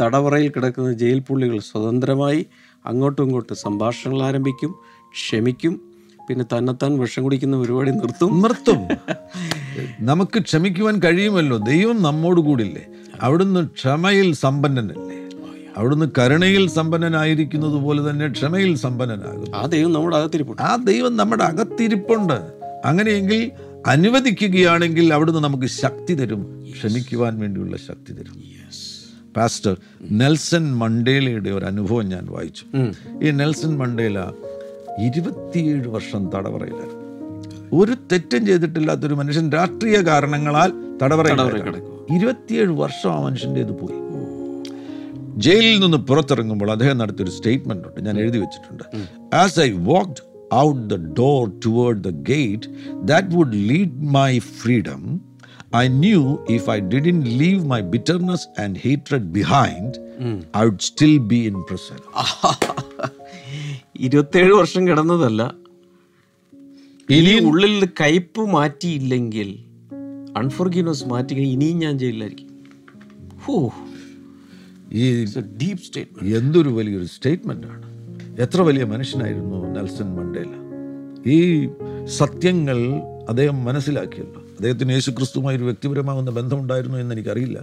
തടവറയിൽ കിടക്കുന്ന ജയിൽ പുള്ളികൾ സ്വതന്ത്രമായി അങ്ങോട്ടും ഇങ്ങോട്ടും സംഭാഷണങ്ങൾ ആരംഭിക്കും ക്ഷമിക്കും പിന്നെ തന്നെത്താൻ വിഷം കുടിക്കുന്ന പരിപാടി നിർത്തും. നിർത്തും. നമുക്ക് ക്ഷമിക്കുവാൻ കഴിയുമല്ലോ? ദൈവം നമ്മോട് കൂടില്ലേ? അവിടുന്ന് ക്ഷമയിൽ സമ്പന്നനല്ലേ? അവിടുന്ന് കരുണയിൽ സമ്പന്നനായിരിക്കുന്നത് പോലെ തന്നെ ക്ഷമയിൽ സമ്പന്നനാകും ആ ദൈവം നമ്മുടെ അകത്തിരിപ്പുണ്ട്. ആ ദൈവം നമ്മുടെ അകത്തിരിപ്പുണ്ട്. അങ്ങനെയെങ്കിൽ അനുവദിക്കുകയാണെങ്കിൽ അവിടുന്ന് നമുക്ക് ശക്തി തരും. ക്ഷമിക്കുവാൻ വേണ്ടിയുള്ള ശക്തി തരും. പാസ്റ്റർ നെൽസൺ മണ്ടേലയുടെ ഒരു അനുഭവം ഞാൻ വായിച്ചു. ഈ നെൽസൺ മണ്ടേല ഇരുപത്തിയേഴ് വർഷം തടവറയിലായിരുന്നു ഒരു തെറ്റും ചെയ്തിട്ടില്ലാത്തൊരു മനുഷ്യൻ രാഷ്ട്രീയ കാരണങ്ങളാൽ തടവറയിൽ ഇരുപത്തിയേഴ് വർഷം ആ മനുഷ്യന്റെ ഇത് പോയി. ജയിലിൽ നിന്ന് പുറത്തിറങ്ങുമ്പോൾ അദ്ദേഹം നടത്തിയൊരു സ്റ്റേറ്റ്മെന്റ് ഉണ്ട് ഞാൻ എഴുതി വെച്ചിട്ടുണ്ട്. As I walked out the door toward the gate that would lead my freedom I knew if I didn't leave my bitterness and heated behind I would still be in prison ഇരുപത്തേഴ് വർഷം കിടന്നതല്ല. ഇനി ഉള്ളിൽ കയ്പ് മാറ്റിയില്ലെങ്കിൽ unforgiveness മാറ്റി ഇനിയും ഞാൻ ജയിലിലായിരിക്കും. ഹോ. ഈ ഡീപ് സ്റ്റേറ്റ്മെന്റ് എന്തൊരു വലിയൊരു സ്റ്റേറ്റ്മെന്റ് ആണ്. എത്ര വലിയ മനുഷ്യനായിരുന്നു നെൽസൺ മണ്ടേല? ഈ സത്യങ്ങൾ അദ്ദേഹം മനസ്സിലാക്കിയല്ലോ. അദ്ദേഹത്തിന് യേശു ക്രിസ്തുമായി ഒരു വ്യക്തിപരമാകുന്ന ബന്ധമുണ്ടായിരുന്നു എന്ന് എനിക്കറിയില്ല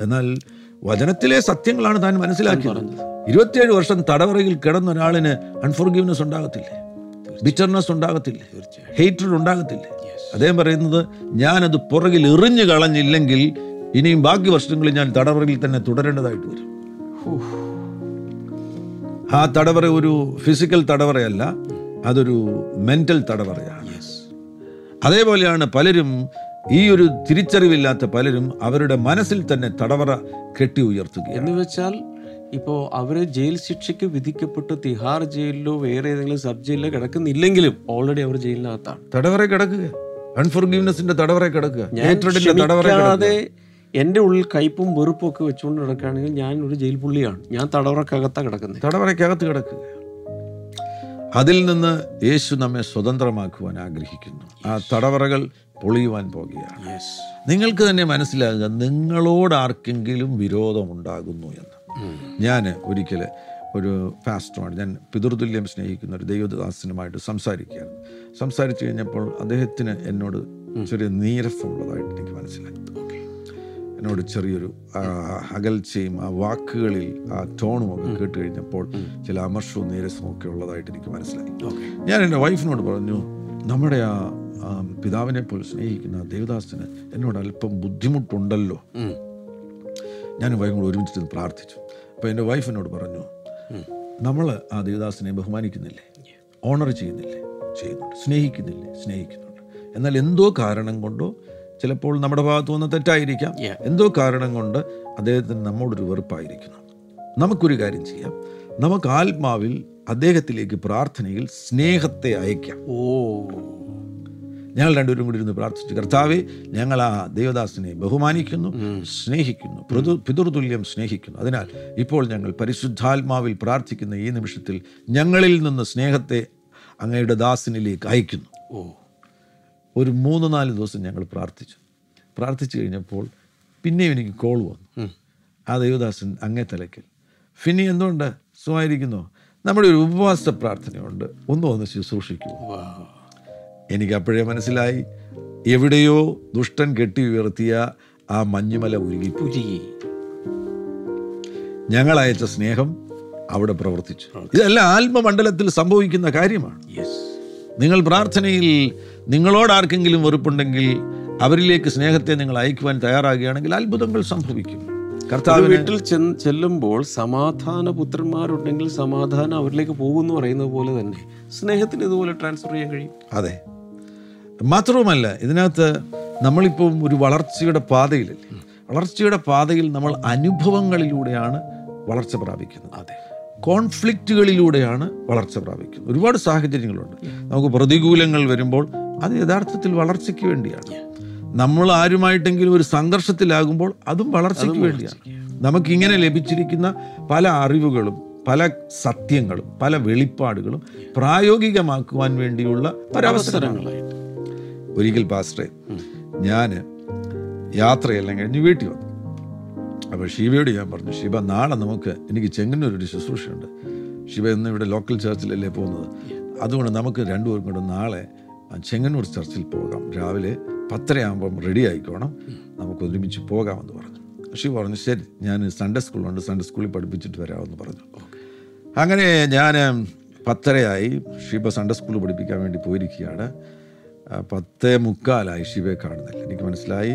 എന്നാൽ വചനത്തിലെ സത്യങ്ങളാണ് താൻ മനസ്സിലാക്കിയത്. ഇരുപത്തിയേഴ് വർഷം തടവറയിൽ കിടന്ന ഒരാളിന് അൺഫോർഗീവ്നെസ് ഉണ്ടാകത്തില്ലേ? ബിറ്റർനെസ് ഉണ്ടാകത്തില്ലേ? ഹെയ്റ്റഡ് ഉണ്ടാകത്തില്ലേ? അദ്ദേഹം പറയുന്നത് ഞാനത് പുറകിൽ എറിഞ്ഞു കളഞ്ഞില്ലെങ്കിൽ ഇനിയും ബാക്കി വർഷങ്ങളിൽ ഞാൻ തടവറയിൽ തന്നെ തുടരേണ്ടതായിട്ട് വരും. ആ തടവറ ഒരു ഫിസിക്കൽ തടവറയല്ല അതൊരു മെന്റൽ തടവറയാണ്. അതേപോലെയാണ് പലരും ഈ ഒരു തിരിച്ചറിവില്ലാത്ത പലരും അവരുടെ മനസ്സിൽ തന്നെ തടവറ കെട്ടി ഉയർത്തുക എന്ന് വെച്ചാൽ ഇപ്പോൾ അവർ ജയിൽ ശിക്ഷയ്ക്ക് വിധിക്കപ്പെട്ട് തിഹാർ ജയിലിലോ വേറെ ഏതെങ്കിലും സബ് ജയിലിലോ കിടക്കുന്നില്ലെങ്കിലും ഓൾറെഡി അവർ ജയിലിനകത്താണ്. തടവറ കിടക്കുക. അൺഫോർഗീവ്നെസിന്റെ തടവറ കിടക്കുക. എന്റെ ഉള്ളിൽ കയ്പും വെറുപ്പും ഒക്കെ വെച്ചുകൊണ്ട് കിടക്കുകയാണെങ്കിൽ ഞാൻ ഒരു ജയിൽ പുള്ളിയാണ് ഞാൻ തടവറക്കകത്താണ് കിടക്കുന്നത്. തടവറക്കകത്ത് കിടക്കുക. അതിൽ നിന്ന് യേശു നമ്മെ സ്വതന്ത്രമാക്കുവാൻ ആഗ്രഹിക്കുന്നു. ആ തടവറകൾ പൊളിയുവാൻ പോകുകയാണ്. നിങ്ങൾക്ക് തന്നെ മനസ്സിലാകുക നിങ്ങളോട് ആർക്കെങ്കിലും വിരോധമുണ്ടാകുന്നു എന്ന്. ഞാൻ ഒരിക്കൽ ഒരു ഫാസ്റ്റുമാണ് ഞാൻ പിതൃതുല്യം സ്നേഹിക്കുന്ന ഒരു ദൈവദാസനുമായിട്ട് സംസാരിക്കുകയാണ്. സംസാരിച്ചു കഴിഞ്ഞപ്പോൾ അദ്ദേഹത്തിന് എന്നോട് ചെറിയ നീരസമുള്ളതായിട്ട് എനിക്ക് മനസ്സിലായി. എന്നോട് ചെറിയൊരു അകൽച്ചയും ആ വാക്കുകളിൽ ആ ടോണും ഒക്കെ കേട്ട് കഴിഞ്ഞപ്പോൾ ചില അമർഷവും നീരസവും ഒക്കെ ഉള്ളതായിട്ട് എനിക്ക് മനസ്സിലായി. ഞാൻ എന്റെ വൈഫിനോട് പറഞ്ഞു നമ്മുടെ ആ പിതാവിനെ പോലെ സ്നേഹിക്കുന്ന ദേവദാസിന് എന്നോട് അല്പം ബുദ്ധിമുട്ടുണ്ടല്ലോ. ഞാൻ വൈഫും കൂടെ ഒരുമിച്ചിട്ട് പ്രാർത്ഥിച്ചു. അപ്പോൾ എന്റെ വൈഫിനോട് പറഞ്ഞു നമ്മൾ ആ ദേവദാസനെ ബഹുമാനിക്കുന്നില്ലേ? ഓണർ ചെയ്യുന്നില്ലേ? ചെയ്യുന്നുണ്ട്. സ്നേഹിക്കുന്നില്ലേ? സ്നേഹിക്കുന്നുണ്ട്. എന്നാൽ എന്തോ കാരണം കൊണ്ടോ ചിലപ്പോൾ നമ്മുടെ ഭാഗത്ത് വന്ന തെറ്റായിരിക്കാം. എന്തോ കാരണം കൊണ്ട് അദ്ദേഹത്തിന് നമ്മോടൊരു വെറുപ്പായിരിക്കുന്നു. നമുക്കൊരു കാര്യം ചെയ്യാം. നമുക്ക് ആത്മാവിൽ അദ്ദേഹത്തിലേക്ക് പ്രാർത്ഥനയിൽ സ്നേഹത്തെ അയക്കാം. ഓ. ഞങ്ങൾ രണ്ടുപേരും കൂടി ഇരുന്ന് പ്രാർത്ഥിച്ചു. കർത്താവെ ഞങ്ങൾ ആ ദേവദാസിനെ ബഹുമാനിക്കുന്നു സ്നേഹിക്കുന്നു പിതൃ- പിതൃതുല്യം സ്നേഹിക്കുന്നു. അതിനാൽ ഇപ്പോൾ ഞങ്ങൾ പരിശുദ്ധാത്മാവിൽ പ്രാർത്ഥിക്കുന്ന ഈ നിമിഷത്തിൽ ഞങ്ങളിൽ നിന്ന് സ്നേഹത്തെ അങ്ങയുടെ ദാസിനിലേക്ക് അയക്കുന്നു. ഓ. ഒരു മൂന്ന് നാല് ദിവസം ഞങ്ങൾ പ്രാർത്ഥിച്ചു. പ്രാർത്ഥിച്ചു കഴിഞ്ഞപ്പോൾ പിന്നെയും എനിക്ക് കോൾ വന്നു. ആ ദേവദാസൻ അങ്ങേ തലയ്ക്കൽ. ഫിനി എന്തുകൊണ്ട് സുഖമായിരിക്കുന്നു? നമ്മുടെ ഒരു ഉപവാസ പ്രാർത്ഥനയുണ്ട്. ഒന്ന് ഒന്ന് ശുശ്രൂഷിക്കൂ. എനിക്ക് അപ്പോഴേ മനസ്സിലായി. എവിടെയോ ദുഷ്ടൻ കെട്ടി ഉയർത്തിയ ആ മഞ്ഞുമല ഉരുകി പുരുകി ഞങ്ങൾ അയച്ച സ്നേഹം അവിടെ പ്രവർത്തിച്ചു. ഇതെല്ലാം ആത്മമണ്ഡലത്തിൽ സംഭവിക്കുന്ന കാര്യമാണ്. നിങ്ങൾ പ്രാർത്ഥനയിൽ നിങ്ങളോട് ആർക്കെങ്കിലും വെറുപ്പുണ്ടെങ്കിൽ അവരിലേക്ക് സ്നേഹത്തെ നിങ്ങൾ അയക്കുവാൻ തയ്യാറാകുകയാണെങ്കിൽ അത്ഭുതങ്ങൾ സംഭവിക്കും. കർത്താവ് വീട്ടിൽ ചെല്ലുമ്പോൾ സമാധാന പുത്രന്മാരുണ്ടെങ്കിൽ സമാധാനം അവരിലേക്ക് പോകുമെന്ന് പറയുന്നത് പോലെ തന്നെ സ്നേഹത്തിന് ഇതുപോലെ ട്രാൻസ്ഫർ ചെയ്യാൻ കഴിയും. അതെ. മാത്രവുമല്ല ഇതിനകത്ത് നമ്മളിപ്പം ഒരു വളർച്ചയുടെ പാതയിലല്ലേ വളർച്ചയുടെ പാതയിൽ നമ്മൾ അനുഭവങ്ങളിലൂടെയാണ് വളർച്ച പ്രാപിക്കുന്നത്. അതെ. കോൺഫ്ലിക്റ്റുകളിലൂടെയാണ് വളർച്ച പ്രാപിക്കുന്നത്. ഒരുപാട് സാഹചര്യങ്ങളുണ്ട്. നമുക്ക് പ്രതികൂലങ്ങൾ വരുമ്പോൾ അത് യഥാർത്ഥത്തിൽ വളർച്ചയ്ക്ക് വേണ്ടിയാണ്. നമ്മൾ ആരുമായിട്ടെങ്കിലും ഒരു സംഘർഷത്തിലാകുമ്പോൾ അതും വളർച്ചയ്ക്ക് വേണ്ടിയാണ്. നമുക്കിങ്ങനെ ലഭിച്ചിരിക്കുന്ന പല അറിവുകളും പല സത്യങ്ങളും പല വെളിപ്പാടുകളും പ്രായോഗികമാക്കുവാൻ വേണ്ടിയുള്ള ഒരവസരങ്ങളായിട്ട് ഒരിക്കൽ പാസ്റ്ററെ ഞാൻ യാത്രയെല്ലാം കഴിഞ്ഞ് വീട്ടിൽ വന്നു. അപ്പോൾ ശിവയോട് ഞാൻ പറഞ്ഞു ശിവ നാളെ നമുക്ക് എനിക്ക് ചെങ്ങന്നൂർ ഒരു ശുശ്രൂഷയുണ്ട്. ശിവ ഇന്ന് ഇവിടെ ലോക്കൽ ചർച്ചിലല്ലേ പോകുന്നത്? അതുകൊണ്ട് നമുക്ക് രണ്ടുപേർക്കും കൂടെ നാളെ ചെങ്ങന്നൂർ ചർച്ചിൽ പോകാം. രാവിലെ പത്തരയാകുമ്പം റെഡി ആയിക്കോണം. നമുക്ക് ഒരുമിച്ച് പോകാമെന്ന് പറഞ്ഞു. ഷീ പറഞ്ഞു ശരി ഞാൻ സൺഡേ സ്കൂളുണ്ട് സൺഡേ സ്കൂളിൽ പഠിപ്പിച്ചിട്ട് വരാമെന്ന് പറഞ്ഞു. അങ്ങനെ ഞാൻ പത്തരയായി. ഷീബ സൺഡേ സ്കൂളിൽ പഠിപ്പിക്കാൻ വേണ്ടി പോയിരിക്കുകയാണ്. പത്തേ മുക്കാലായി ഷീബയെ കാണുന്നില്ല. എനിക്ക് മനസ്സിലായി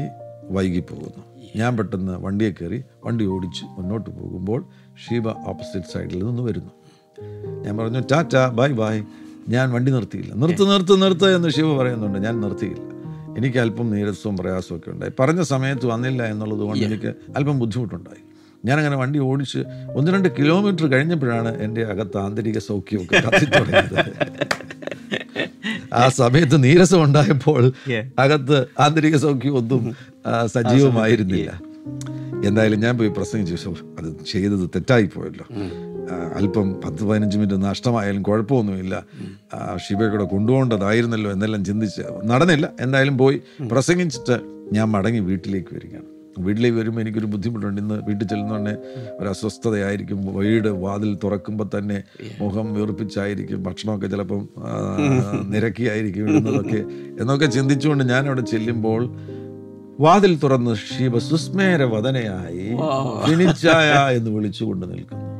വൈകി പോകുന്നു. ഞാൻ പെട്ടെന്ന് വണ്ടിയെ കയറി വണ്ടി ഓടിച്ച് മുന്നോട്ട് പോകുമ്പോൾ ഷീബ ഓപ്പോസിറ്റ് സൈഡിൽ നിന്ന് വരുന്നു. ഞാൻ പറഞ്ഞു ടാറ്റ ബൈ ബൈ. ഞാൻ വണ്ടി നിർത്തിയില്ല. നിർത്ത് നിർത്ത് നിർത്ത് എന്ന് ശിവ പറയുന്നുണ്ട്. ഞാൻ നിർത്തിയില്ല. എനിക്ക് അല്പം നീരസവും പ്രയാസവും ഒക്കെ ഉണ്ടായി. പറഞ്ഞ സമയത്ത് വന്നില്ല എന്നുള്ളത് കൊണ്ട് എനിക്ക് അല്പം ബുദ്ധിമുട്ടുണ്ടായി. ഞാനങ്ങനെ വണ്ടി ഓടിച്ച് ഒന്ന് രണ്ട് കിലോമീറ്റർ കഴിഞ്ഞപ്പോഴാണ് എന്റെ അകത്ത് ആന്തരിക സൗഖ്യമൊക്കെ കത്തിത്തുടങ്ങിയത് ആ സമയത്ത് നീരസം ഉണ്ടായപ്പോൾ അകത്ത് ആന്തരിക സൗഖ്യം ഒന്നും സജീവമായിരുന്നില്ല. എന്തായാലും ഞാൻ പോയി പ്രസംഗിച്ചു. "ശോ, അത് ചെയ്തത് തെറ്റായി പോയല്ലോ. അല്പം പത്ത് പതിനഞ്ച് മിനിറ്റ് നഷ്ടമായാലും കുഴപ്പമൊന്നുമില്ല. ഷിബയെ കൂടെ കൊണ്ടുപോകേണ്ടതായിരുന്നല്ലോ എന്നെല്ലാം ചിന്തിച്ച് നടന്നില്ല. എന്തായാലും പോയി പ്രസംഗിച്ചിട്ട് ഞാൻ മടങ്ങി വീട്ടിലേക്ക് വരികയാണ്. വീട്ടിലേക്ക് വരുമ്പോൾ എനിക്കൊരു ബുദ്ധിമുട്ടുണ്ട്. ഇന്ന് വീട്ടിൽ ചെല്ലുന്നതന്നെ ഒരു അസ്വസ്ഥതയായിരിക്കും വീട് വാതിൽ തുറക്കുമ്പോൾ തന്നെ മുഖം വീർപ്പിച്ചായിരിക്കും. ഭക്ഷണമൊക്കെ ചിലപ്പം നിരക്കിയായിരിക്കും ഇടുന്നതൊക്കെ എന്നൊക്കെ ചിന്തിച്ചുകൊണ്ട് ഞാൻ അവിടെ ചെല്ലുമ്പോൾ വാതിൽ തുറന്ന് ശിവ സുസ്മേര ഫിനിച്ചായ എന്ന് വിളിച്ചുകൊണ്ട് നിൽക്കുന്നു.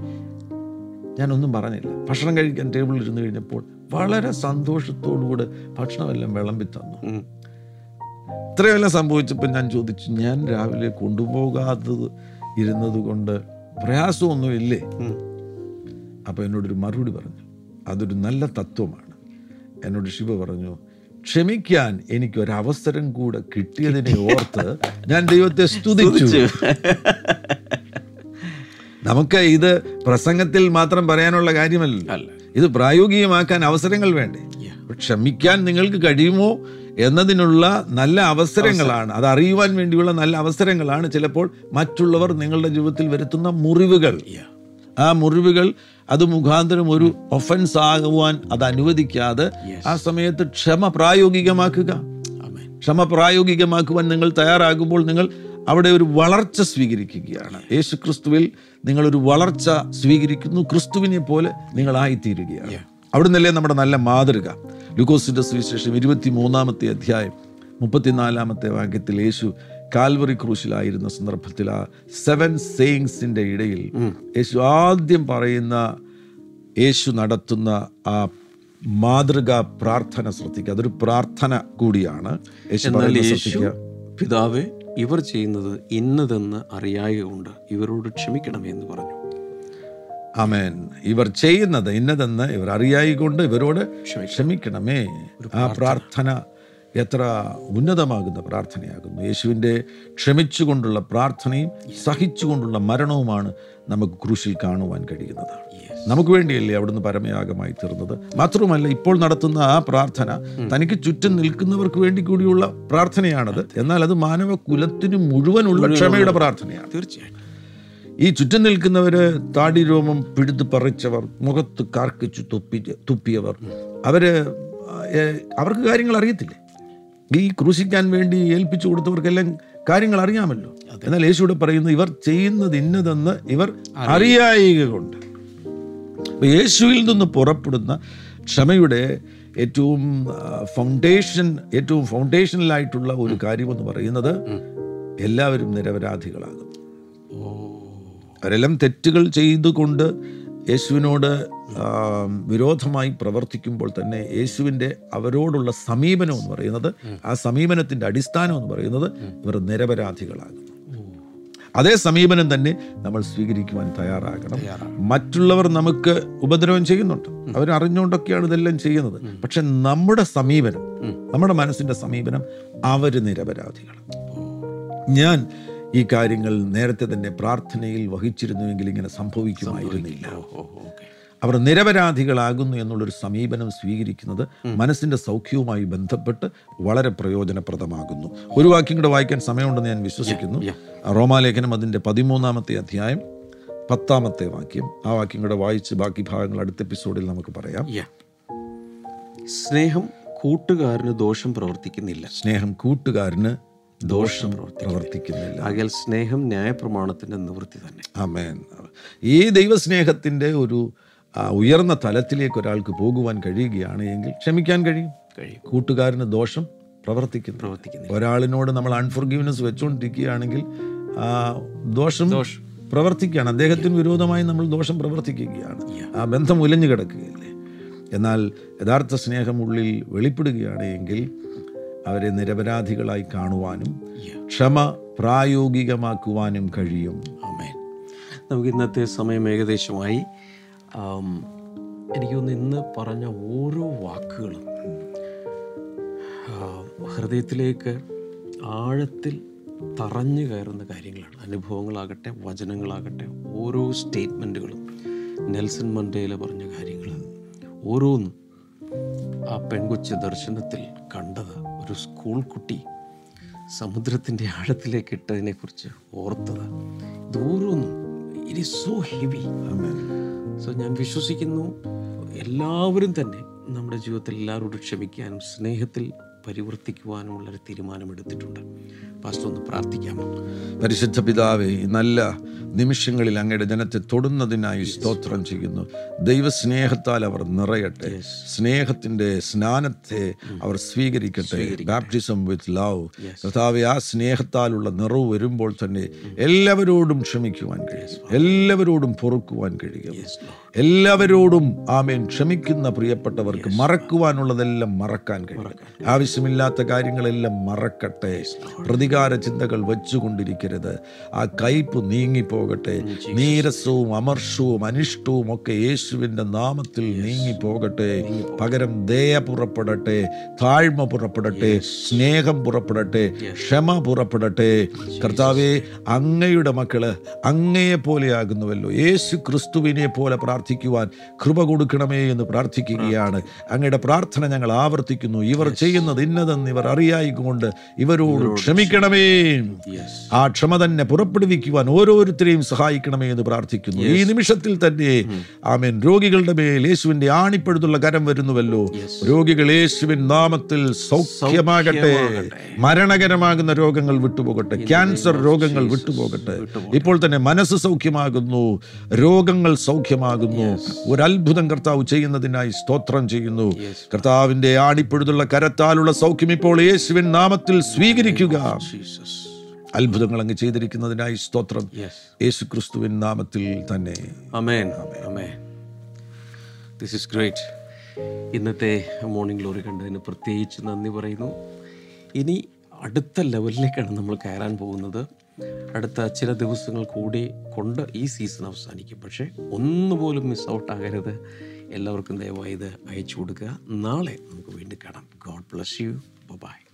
ഞാനൊന്നും പറഞ്ഞില്ല. ഭക്ഷണം കഴിക്കാൻ ടേബിളിൽ ഇരുന്ന് കഴിഞ്ഞപ്പോൾ വളരെ സന്തോഷത്തോടുകൂടെ ഭക്ഷണമെല്ലാം വിളമ്പി തന്നു. ഇത്രയെല്ലാം സംഭവിച്ചപ്പോൾ ഞാൻ ചോദിച്ചു ഞാൻ രാവിലെ കൊണ്ടുപോകാത്തത് ഇരുന്നത് കൊണ്ട് പ്രയാസമൊന്നുമില്ലേ. അപ്പോൾ എന്നോടൊരു മറുപടി പറഞ്ഞു. അതൊരു നല്ല തത്വമാണ്. എന്നോട് ശിവ പറഞ്ഞു ക്ഷമിക്കാൻ എനിക്ക് എനിക്കൊരവസരം കൂടെ കിട്ടിയതിനെ ഓർത്ത് ഞാൻ ദൈവത്തെ സ്തുതിച്ചു. നമുക്ക് ഇത് പ്രസംഗത്തിൽ മാത്രം പറയാനുള്ള കാര്യമല്ല. ഇത് പ്രായോഗികമാക്കാൻ അവസരങ്ങൾ വേണ്ടേ? ക്ഷമിക്കാൻ നിങ്ങൾക്ക് കഴിയുമോ എന്നതിനുള്ള നല്ല അവസരങ്ങളാണ്. അത് അറിയുവാൻ വേണ്ടിയുള്ള നല്ല അവസരങ്ങളാണ് ചിലപ്പോൾ മറ്റുള്ളവർ നിങ്ങളുടെ ജീവിതത്തിൽ വരുത്തുന്ന മുറിവുകൾ. ആ മുറിവുകൾ അത് മുഖാന്തരം ഒരു ഒഫൻസ് ആകുവാൻ അത് അനുവദിക്കാതെ ആ സമയത്ത് ക്ഷമ പ്രായോഗികമാക്കുക. ക്ഷമ പ്രായോഗികമാക്കുവാൻ നിങ്ങൾ തയ്യാറാകുമ്പോൾ നിങ്ങൾ അവിടെ ഒരു വളർച്ച സ്വീകരിക്കുകയാണ്. യേശു ക്രിസ്തുവിൽ നിങ്ങളൊരു വളർച്ച സ്വീകരിക്കുന്നു ക്രിസ്തുവിനെ പോലെ നിങ്ങളായിത്തീരുകയാണ്. അവിടുന്നല്ലേ നമ്മുടെ നല്ല മാതൃക. ലുക്കോസിന്റെ സുവിശേഷം ഇരുപത്തി മൂന്നാമത്തെ അധ്യായം മുപ്പത്തിനാലാമത്തെ വാക്യത്തിൽ യേശു കാൽവറി ക്രൂശിലായിരുന്ന സന്ദർഭത്തിൽ ആ സെവൻ സെയിങ്സിന്റെ ഇടയിൽ യേശു ആദ്യം പറയുന്ന യേശു നടത്തുന്ന ആ മാതൃകാ പ്രാർത്ഥന ശ്രദ്ധിക്കുക. അതൊരു പ്രാർത്ഥന കൂടിയാണ്. യേശു പിതാവേ ഇവർ ചെയ്യുന്നത് ഇന്നതെന്ന് അറിയായകൊണ്ട് ഇവരോട് ക്ഷമിക്കണമേ എന്ന് പറഞ്ഞു. ആമേൻ. ഇവർ ചെയ്യുന്നത് ഇന്നതെന്ന് ഇവർ അറിയായിക്കൊണ്ട് ഇവരോട് ക്ഷമിക്കണമേ. ആ പ്രാർത്ഥന. എത്ര ഉന്നതമാകുന്ന പ്രാർത്ഥനയാകുന്നു. യേശുവിന്റെ ക്ഷമിച്ചുകൊണ്ടുള്ള പ്രാർത്ഥനയും സഹിച്ചുകൊണ്ടുള്ള മരണവുമാണ് നമുക്ക് ക്രൂശിൽ കാണുവാൻ കഴിയുന്നത്. നമുക്ക് വേണ്ടിയല്ലേ അവിടുന്ന് പരമയാഗമായി തീർന്നത്? മാത്രവുമല്ല ഇപ്പോൾ നടത്തുന്ന ആ പ്രാർത്ഥന തനിക്ക് ചുറ്റും നിൽക്കുന്നവർക്ക് വേണ്ടി കൂടിയുള്ള പ്രാർത്ഥനയാണത്. എന്നാൽ അത് മാനവ കുലത്തിന് മുഴുവനുള്ള ക്ഷമയുടെ പ്രാർത്ഥനയാണ്. തീർച്ചയായും. ഈ ചുറ്റും നിൽക്കുന്നവര് താടി രോമം പിഴുത് പറിച്ചവർ മുഖത്ത് കാർക്കിച്ചു തുപ്പി തുപ്പിയവർ അവർ അവർക്ക് കാര്യങ്ങൾ അറിയത്തില്ലേ? ഈ ക്രൂശിക്കാൻ വേണ്ടി ഏൽപ്പിച്ചു കൊടുത്തവർക്കെല്ലാം കാര്യങ്ങൾ അറിയാമല്ലോ. എന്നാൽ യേശുവിടെ പറയുന്നു ഇവർ ചെയ്യുന്നത് ഇന്നതെന്ന് ഇവർ അറിയായിക കൊണ്ട് യേശുവിൽ നിന്ന് പുറപ്പെടുന്ന ക്ഷമയുടെ ഏറ്റവും ഫൗണ്ടേഷൻ ഏറ്റവും ഫൗണ്ടേഷനിലായിട്ടുള്ള ഒരു കാര്യമെന്ന് പറയുന്നത് എല്ലാവരും നിരപരാധികളാകും. അവരെല്ലാം തെറ്റുകൾ ചെയ്തുകൊണ്ട് യേശുവിനോട് വിരോധമായി പ്രവർത്തിക്കുമ്പോൾ തന്നെ യേശുവിന്റെ അവരോടുള്ള സമീപനം എന്ന് പറയുന്നത് ആ സമീപനത്തിന്റെ അടിസ്ഥാനം എന്ന് പറയുന്നത് ഇവർ നിരപരാധികളാകുന്നു അതേ സമീപനം തന്നെ നമ്മൾ സ്വീകരിക്കുവാൻ തയ്യാറാകണം മറ്റുള്ളവർ നമുക്ക് ഉപദ്രവം ചെയ്യുന്നുണ്ട് അവർ അറിഞ്ഞുകൊണ്ടൊക്കെയാണ് ഇതെല്ലാം ചെയ്യുന്നത് പക്ഷെ നമ്മുടെ സമീപനം നമ്മുടെ മനസ്സിന്റെ സമീപനം അവർ നിരപരാധികൾ ഞാൻ ഈ കാര്യങ്ങൾ നേരത്തെ തന്നെ പ്രാർത്ഥനയിൽ വഹിച്ചിരുന്നുവെങ്കിൽ ഇങ്ങനെ സംഭവിക്കുമായിരുന്നില്ല അവർ നിരപരാധികളാകുന്നു എന്നുള്ളൊരു സമീപനം സ്വീകരിക്കുന്നത് മനസ്സിന്റെ സൗഖ്യവുമായി ബന്ധപ്പെട്ട് വളരെ പ്രയോജനപ്രദമാകുന്നു. ഒരു വാക്യം കൂടെ വായിക്കാൻ സമയമുണ്ടെന്ന് ഞാൻ വിശ്വസിക്കുന്നു. റോമാലേഖനം അതിന്റെ പതിമൂന്നാമത്തെ അധ്യായം പത്താമത്തെ വാക്യം. ആ വാക്യം കൂടെ വായിച്ച് ബാക്കി ഭാഗങ്ങൾ അടുത്ത എപ്പിസോഡിൽ നമുക്ക് പറയാം. സ്നേഹം കൂട്ടുകാരന് ദോഷം പ്രവർത്തിക്കുന്നില്ല. സ്നേഹം കൂട്ടുകാരന് ദോഷം പ്രവർത്തിക്കുന്നില്ല. ആകയാൽ സ്നേഹം ന്യായപ്രമാണത്തിന്റെ നിവൃത്തി തന്നെ. ആമേൻ. ഈ ദൈവസ്നേഹത്തിന്റെ ഒരു ഉയർന്ന തലത്തിലേക്ക് ഒരാൾക്ക് പോകുവാൻ കഴിയുകയാണ് എങ്കിൽ ക്ഷമിക്കാൻ കഴിയും. കഴിയും. കൂട്ടുകാരന് ദോഷം പ്രവർത്തിക്കുന്നു. പ്രവർത്തിക്കുന്നു ഒരാളിനോട് നമ്മൾ അൺഫോർഗീവ്നെസ് വെച്ചുകൊണ്ടിരിക്കുകയാണെങ്കിൽ ആ ദോഷം പ്രവർത്തിക്കുകയാണ്. അദ്ദേഹത്തിന് വിരോധമായി നമ്മൾ ദോഷം പ്രവർത്തിക്കുകയാണ്. ആ ബന്ധം ഉലഞ്ഞു കിടക്കുകയല്ലേ? എന്നാൽ യഥാർത്ഥ സ്നേഹം ഉള്ളിൽ വെളിപ്പെടുകയാണ് എങ്കിൽ അവരെ നിരപരാധികളായി കാണുവാനും ക്ഷമ പ്രായോഗികമാക്കുവാനും കഴിയും. ആമേൻ. നമുക്ക് ഇന്നത്തെ സമയം ഏകദേശമായി എനിക്ക് തോന്നുന്നു ഇന്ന് പറഞ്ഞ ഓരോ വാക്കുകളും ഹൃദയത്തിലേക്ക് ആഴത്തിൽ തറഞ്ഞു കയറുന്ന കാര്യങ്ങളാണ്. അനുഭവങ്ങളാകട്ടെ വചനങ്ങളാകട്ടെ ഓരോ സ്റ്റേറ്റ്മെന്റുകളും നെൽസൺ മണ്ടേല പറഞ്ഞ കാര്യങ്ങൾ ഓരോന്നും ആ പെൺകൊച്ച് ദർശനത്തിൽ കണ്ടത് ഒരു സ്കൂൾ കുട്ടി സമുദ്രത്തിന്റെ ആഴത്തിലേക്ക് ഇട്ടതിനെക്കുറിച്ച് ഓർത്തത്. ഇത് ഓരോന്നും ഇറ്റ് ഈസ് സോ ഹെവി ഞാൻ വിശ്വസിക്കുന്നു. എല്ലാവരും തന്നെ നമ്മുടെ ജീവിതത്തിൽ എല്ലാവരോടും ക്ഷമിക്കാനും സ്നേഹത്തിൽ പരിവർത്തിക്കുവാനുമുള്ളൊരു തീരുമാനമെടുത്തിട്ടുണ്ട്. പാസ്റ്റർ ഒന്ന് പ്രാർത്ഥിക്കാമോ പരിശുദ്ധ പിതാവേ നല്ല നിമിഷങ്ങളിൽ അങ്ങയുടെ ജനത്തെ തൊടുന്നതിനായി സ്തോത്രം ചെയ്യുന്നു. ദൈവസ്നേഹത്താൽ അവർ നിറയട്ടെ. സ്നേഹത്തിന്റെ സ്നാനത്തെ അവർ സ്വീകരിക്കട്ടെ. ബാപ്റ്റിസം വിത്ത് ലവ് കർത്താവെ ആ സ്നേഹത്താലുള്ള നിറവ് വരുമ്പോൾ തന്നെ എല്ലാവരോടും ക്ഷമിക്കുവാൻ കഴിയും. എല്ലാവരോടും പൊറുക്കുവാൻ കഴിയും. എല്ലാവരോടും ആമേൻ. ക്ഷമിക്കുന്ന പ്രിയപ്പെട്ടവർക്ക് മറക്കുവാനുള്ളതെല്ലാം മറക്കാൻ കഴിയും. ആവശ്യമില്ലാത്ത കാര്യങ്ങളെല്ലാം മറക്കട്ടെ. പ്രതികാര ചിന്തകൾ വെച്ചുകൊണ്ടിരിക്കരുത്. ആ കയ്പ് നീങ്ങിപ്പോകട്ടെ. നീരസവും അമർഷവും അനിഷ്ടവും ഒക്കെ യേശുവിന്റെ നാമത്തിൽ നീങ്ങിപ്പോകട്ടെ. പകരം ദയ പുറപ്പെടട്ടെ. താഴ്മ പുറപ്പെടട്ടെ. സ്നേഹം പുറപ്പെടട്ടെ. ക്ഷമ പുറപ്പെടട്ടെ. കർത്താവെ അങ്ങയുടെ മക്കൾ അങ്ങയെ പോലെയാകുന്നുവല്ലോ യേശു ക്രിസ്തുവിനെ പോലെ പ്രാർത്ഥിക്കുവാൻ കൃപ കൊടുക്കണമേ എന്ന് പ്രാർത്ഥിക്കുകയാണ്. അങ്ങയുടെ പ്രാർത്ഥന ഞങ്ങൾ ആവർത്തിക്കുന്നു. ഇവർ ചെയ്യുന്നത് ഇന്നതെന്ന് ഇവർ അറിയായിക്കൊണ്ട് ഇവരോട് ക്ഷമിക്കണമേ. ആ ക്ഷമ തന്നെ പുറപ്പെടുവിക്കുവാൻ ഓരോരുത്തരെയും സഹായിക്കണമേ എന്ന് പ്രാർത്ഥിക്കുന്നു. ഈ നിമിഷത്തിൽ തന്നെ ആമേൻ. രോഗികളുടെ മേൽ യേശുവിന്റെ ആണിപ്പെടുത്തുള്ള കരം വരുന്നുവല്ലോ. രോഗികൾ യേശുവിൻ നാമത്തിൽ സൗഖ്യമാകട്ടെ. മരണകരമാകുന്ന രോഗങ്ങൾ വിട്ടുപോകട്ടെ. ക്യാൻസർ രോഗങ്ങൾ വിട്ടുപോകട്ടെ. ഇപ്പോൾ തന്നെ മനസ്സ് സൗഖ്യമാകുന്നു രോഗങ്ങൾ സൗഖ്യമാകുന്നു. ഒരു അത്ഭുതം കർത്താവ് ചെയ്യുന്നതിനായി സ്തോത്രം ചെയ്യുന്നു. കർത്താവിന്റെ ആണിപ്പഴുതുള്ള കരത്താലുള്ള സൗഖ്യം ഇപ്പോൾ യേശുവിൻ നാമത്തിൽ സ്വീകരിക്കുക. അത്ഭുതങ്ങൾ അങ്ങ് ചെയ്തിരിക്കുന്നതിനായി സ്തോത്രം. യേശു ക്രിസ്തുവിൻ നാമത്തിൽ തന്നെ. Amen amen this is great ഇന്നത്തെ മോർണിംഗ് ഗ്ലോറി കണ്ടതിന് പ്രത്യേകിച്ച് നന്ദി പറയുന്നു. ഇനി അടുത്ത ലെവലിലേക്കാണ് നമ്മൾ കയറാൻ പോകുന്നത്. അടുത്ത ചില ദിവസങ്ങൾ കൂടി കൊണ്ട് ഈ സീസൺ അവസാനിക്കും. പക്ഷേ ഒന്നുപോലും മിസ് ഔട്ട് ആകരുത്. എല്ലാവർക്കും ദയവായി ഇത് അയച്ചു കൊടുക്കുക. നാളെ നമുക്ക് വീണ്ടും കാണാം. God bless you by